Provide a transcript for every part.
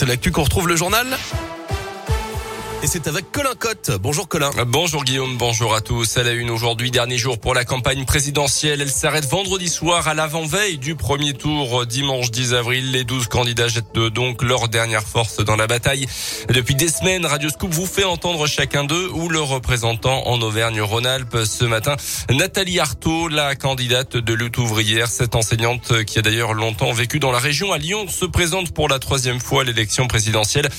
c'est l'actu qu'on retrouve le journal. Et c'est avec Colin Cotte. Bonjour Colin. Bonjour Guillaume, bonjour à tous. À la une aujourd'hui, dernier jour pour la campagne présidentielle. Elle s'arrête vendredi soir à l'avant-veille du premier tour dimanche 10 avril. Les 12 candidats jettent donc leur dernière force dans la bataille. Depuis des semaines, Radio Scoop vous fait entendre chacun d'eux ou le représentant en Auvergne-Rhône-Alpes. Ce matin, Nathalie Artaud, la candidate de lutte ouvrière, cette enseignante qui a d'ailleurs longtemps vécu dans la région à Lyon, se présente pour la troisième fois à l'élection présidentielle.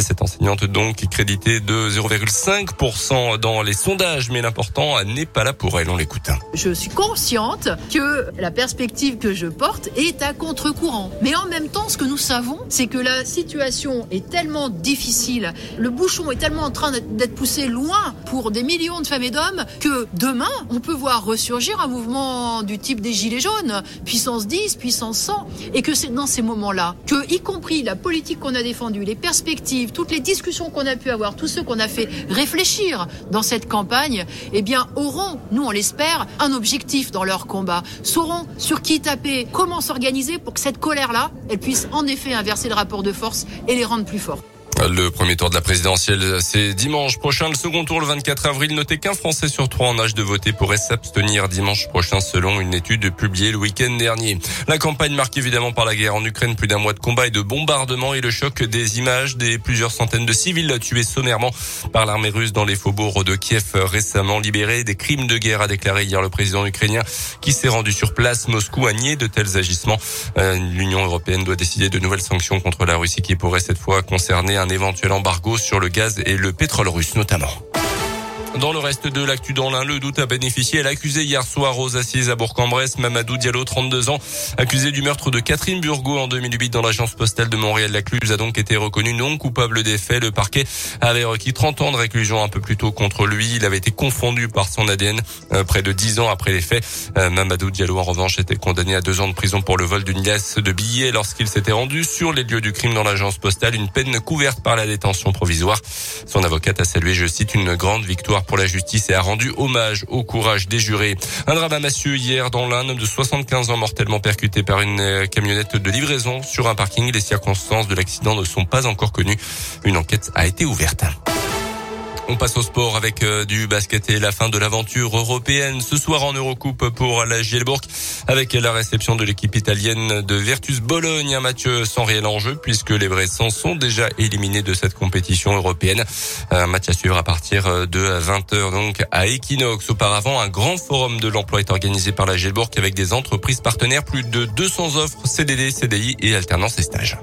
Cette enseignante donc crédite de 0,5% dans les sondages, mais l'important n'est pas là pour elle. On l'écoute. Je suis consciente que la perspective que je porte est à contre-courant. Mais en même temps, ce que nous savons, c'est que la situation est tellement difficile, le bouchon est tellement en train d'être poussé loin pour des millions de femmes et d'hommes que demain, on peut voir ressurgir un mouvement du type des Gilets jaunes, puissance 10, puissance 100, et que c'est dans ces moments-là que, y compris la politique qu'on a défendue, les perspectives, toutes les discussions qu'on a pu avoir, tous ceux qu'on a fait réfléchir dans cette campagne, eh bien, auront, nous on l'espère, un objectif dans leur combat, sauront sur qui taper, comment s'organiser pour que cette colère-là, elle puisse en effet inverser le rapport de force et les rendre plus forts. Le premier tour de la présidentielle, c'est dimanche prochain. Le second tour, le 24 avril. Notez qu'un Français sur trois en âge de voter pourrait s'abstenir dimanche prochain selon une étude publiée le week-end dernier. La campagne marque évidemment par la guerre en Ukraine, plus d'un mois de combat et de bombardements et le choc des images des plusieurs centaines de civils tués sommairement par l'armée russe dans les faubourgs de Kiev récemment libérés. Des crimes de guerre a déclaré hier le président ukrainien qui s'est rendu sur place. Moscou a nié de tels agissements. Euh, L'Union européenne doit décider de nouvelles sanctions contre la Russie qui pourraient cette fois concerner éventuel embargo sur le gaz et le pétrole russe notamment. Dans le reste de l'actu dans l'un, le doute a bénéficié à l'accusé hier soir aux assises à Bourg-en-Bresse, Mamadou Diallo, 32 ans, accusé du meurtre de Catherine Burgot en 2008 dans l'agence postale de Montréal. L'accuse a donc été reconnu non coupable des faits. Le parquet avait requis 30 ans de réclusion un peu plus tôt contre lui. Il avait été confondu par son ADN euh, près de 10 ans après les faits. Euh, Mamadou Diallo, en revanche, était condamné à deux ans de prison pour le vol d'une liasse de billets lorsqu'il s'était rendu sur les lieux du crime dans l'agence postale. Une peine couverte par la détention provisoire. Son avocate a salué, je cite, une grande victoire pour la justice et a rendu hommage au courage des jurés. Un drame à hier dans l'un, homme de 75 ans mortellement percuté par une euh, camionnette de livraison sur un parking. Les circonstances de l'accident ne sont pas encore connues. Une enquête a été ouverte. On passe au sport avec euh, du basket et la fin de l'aventure européenne ce soir en Eurocoupe pour la Gielbourg avec la réception de l'équipe italienne de Virtus Bologne. Un match sans réel enjeu puisque les Bressans sont déjà éliminés de cette compétition européenne. Un match à suivre à partir de 20h donc à Equinox. Auparavant, un grand forum de l'emploi est organisé par la Gielbourg avec des entreprises partenaires, plus de 200 offres CDD, CDI et alternance et stages.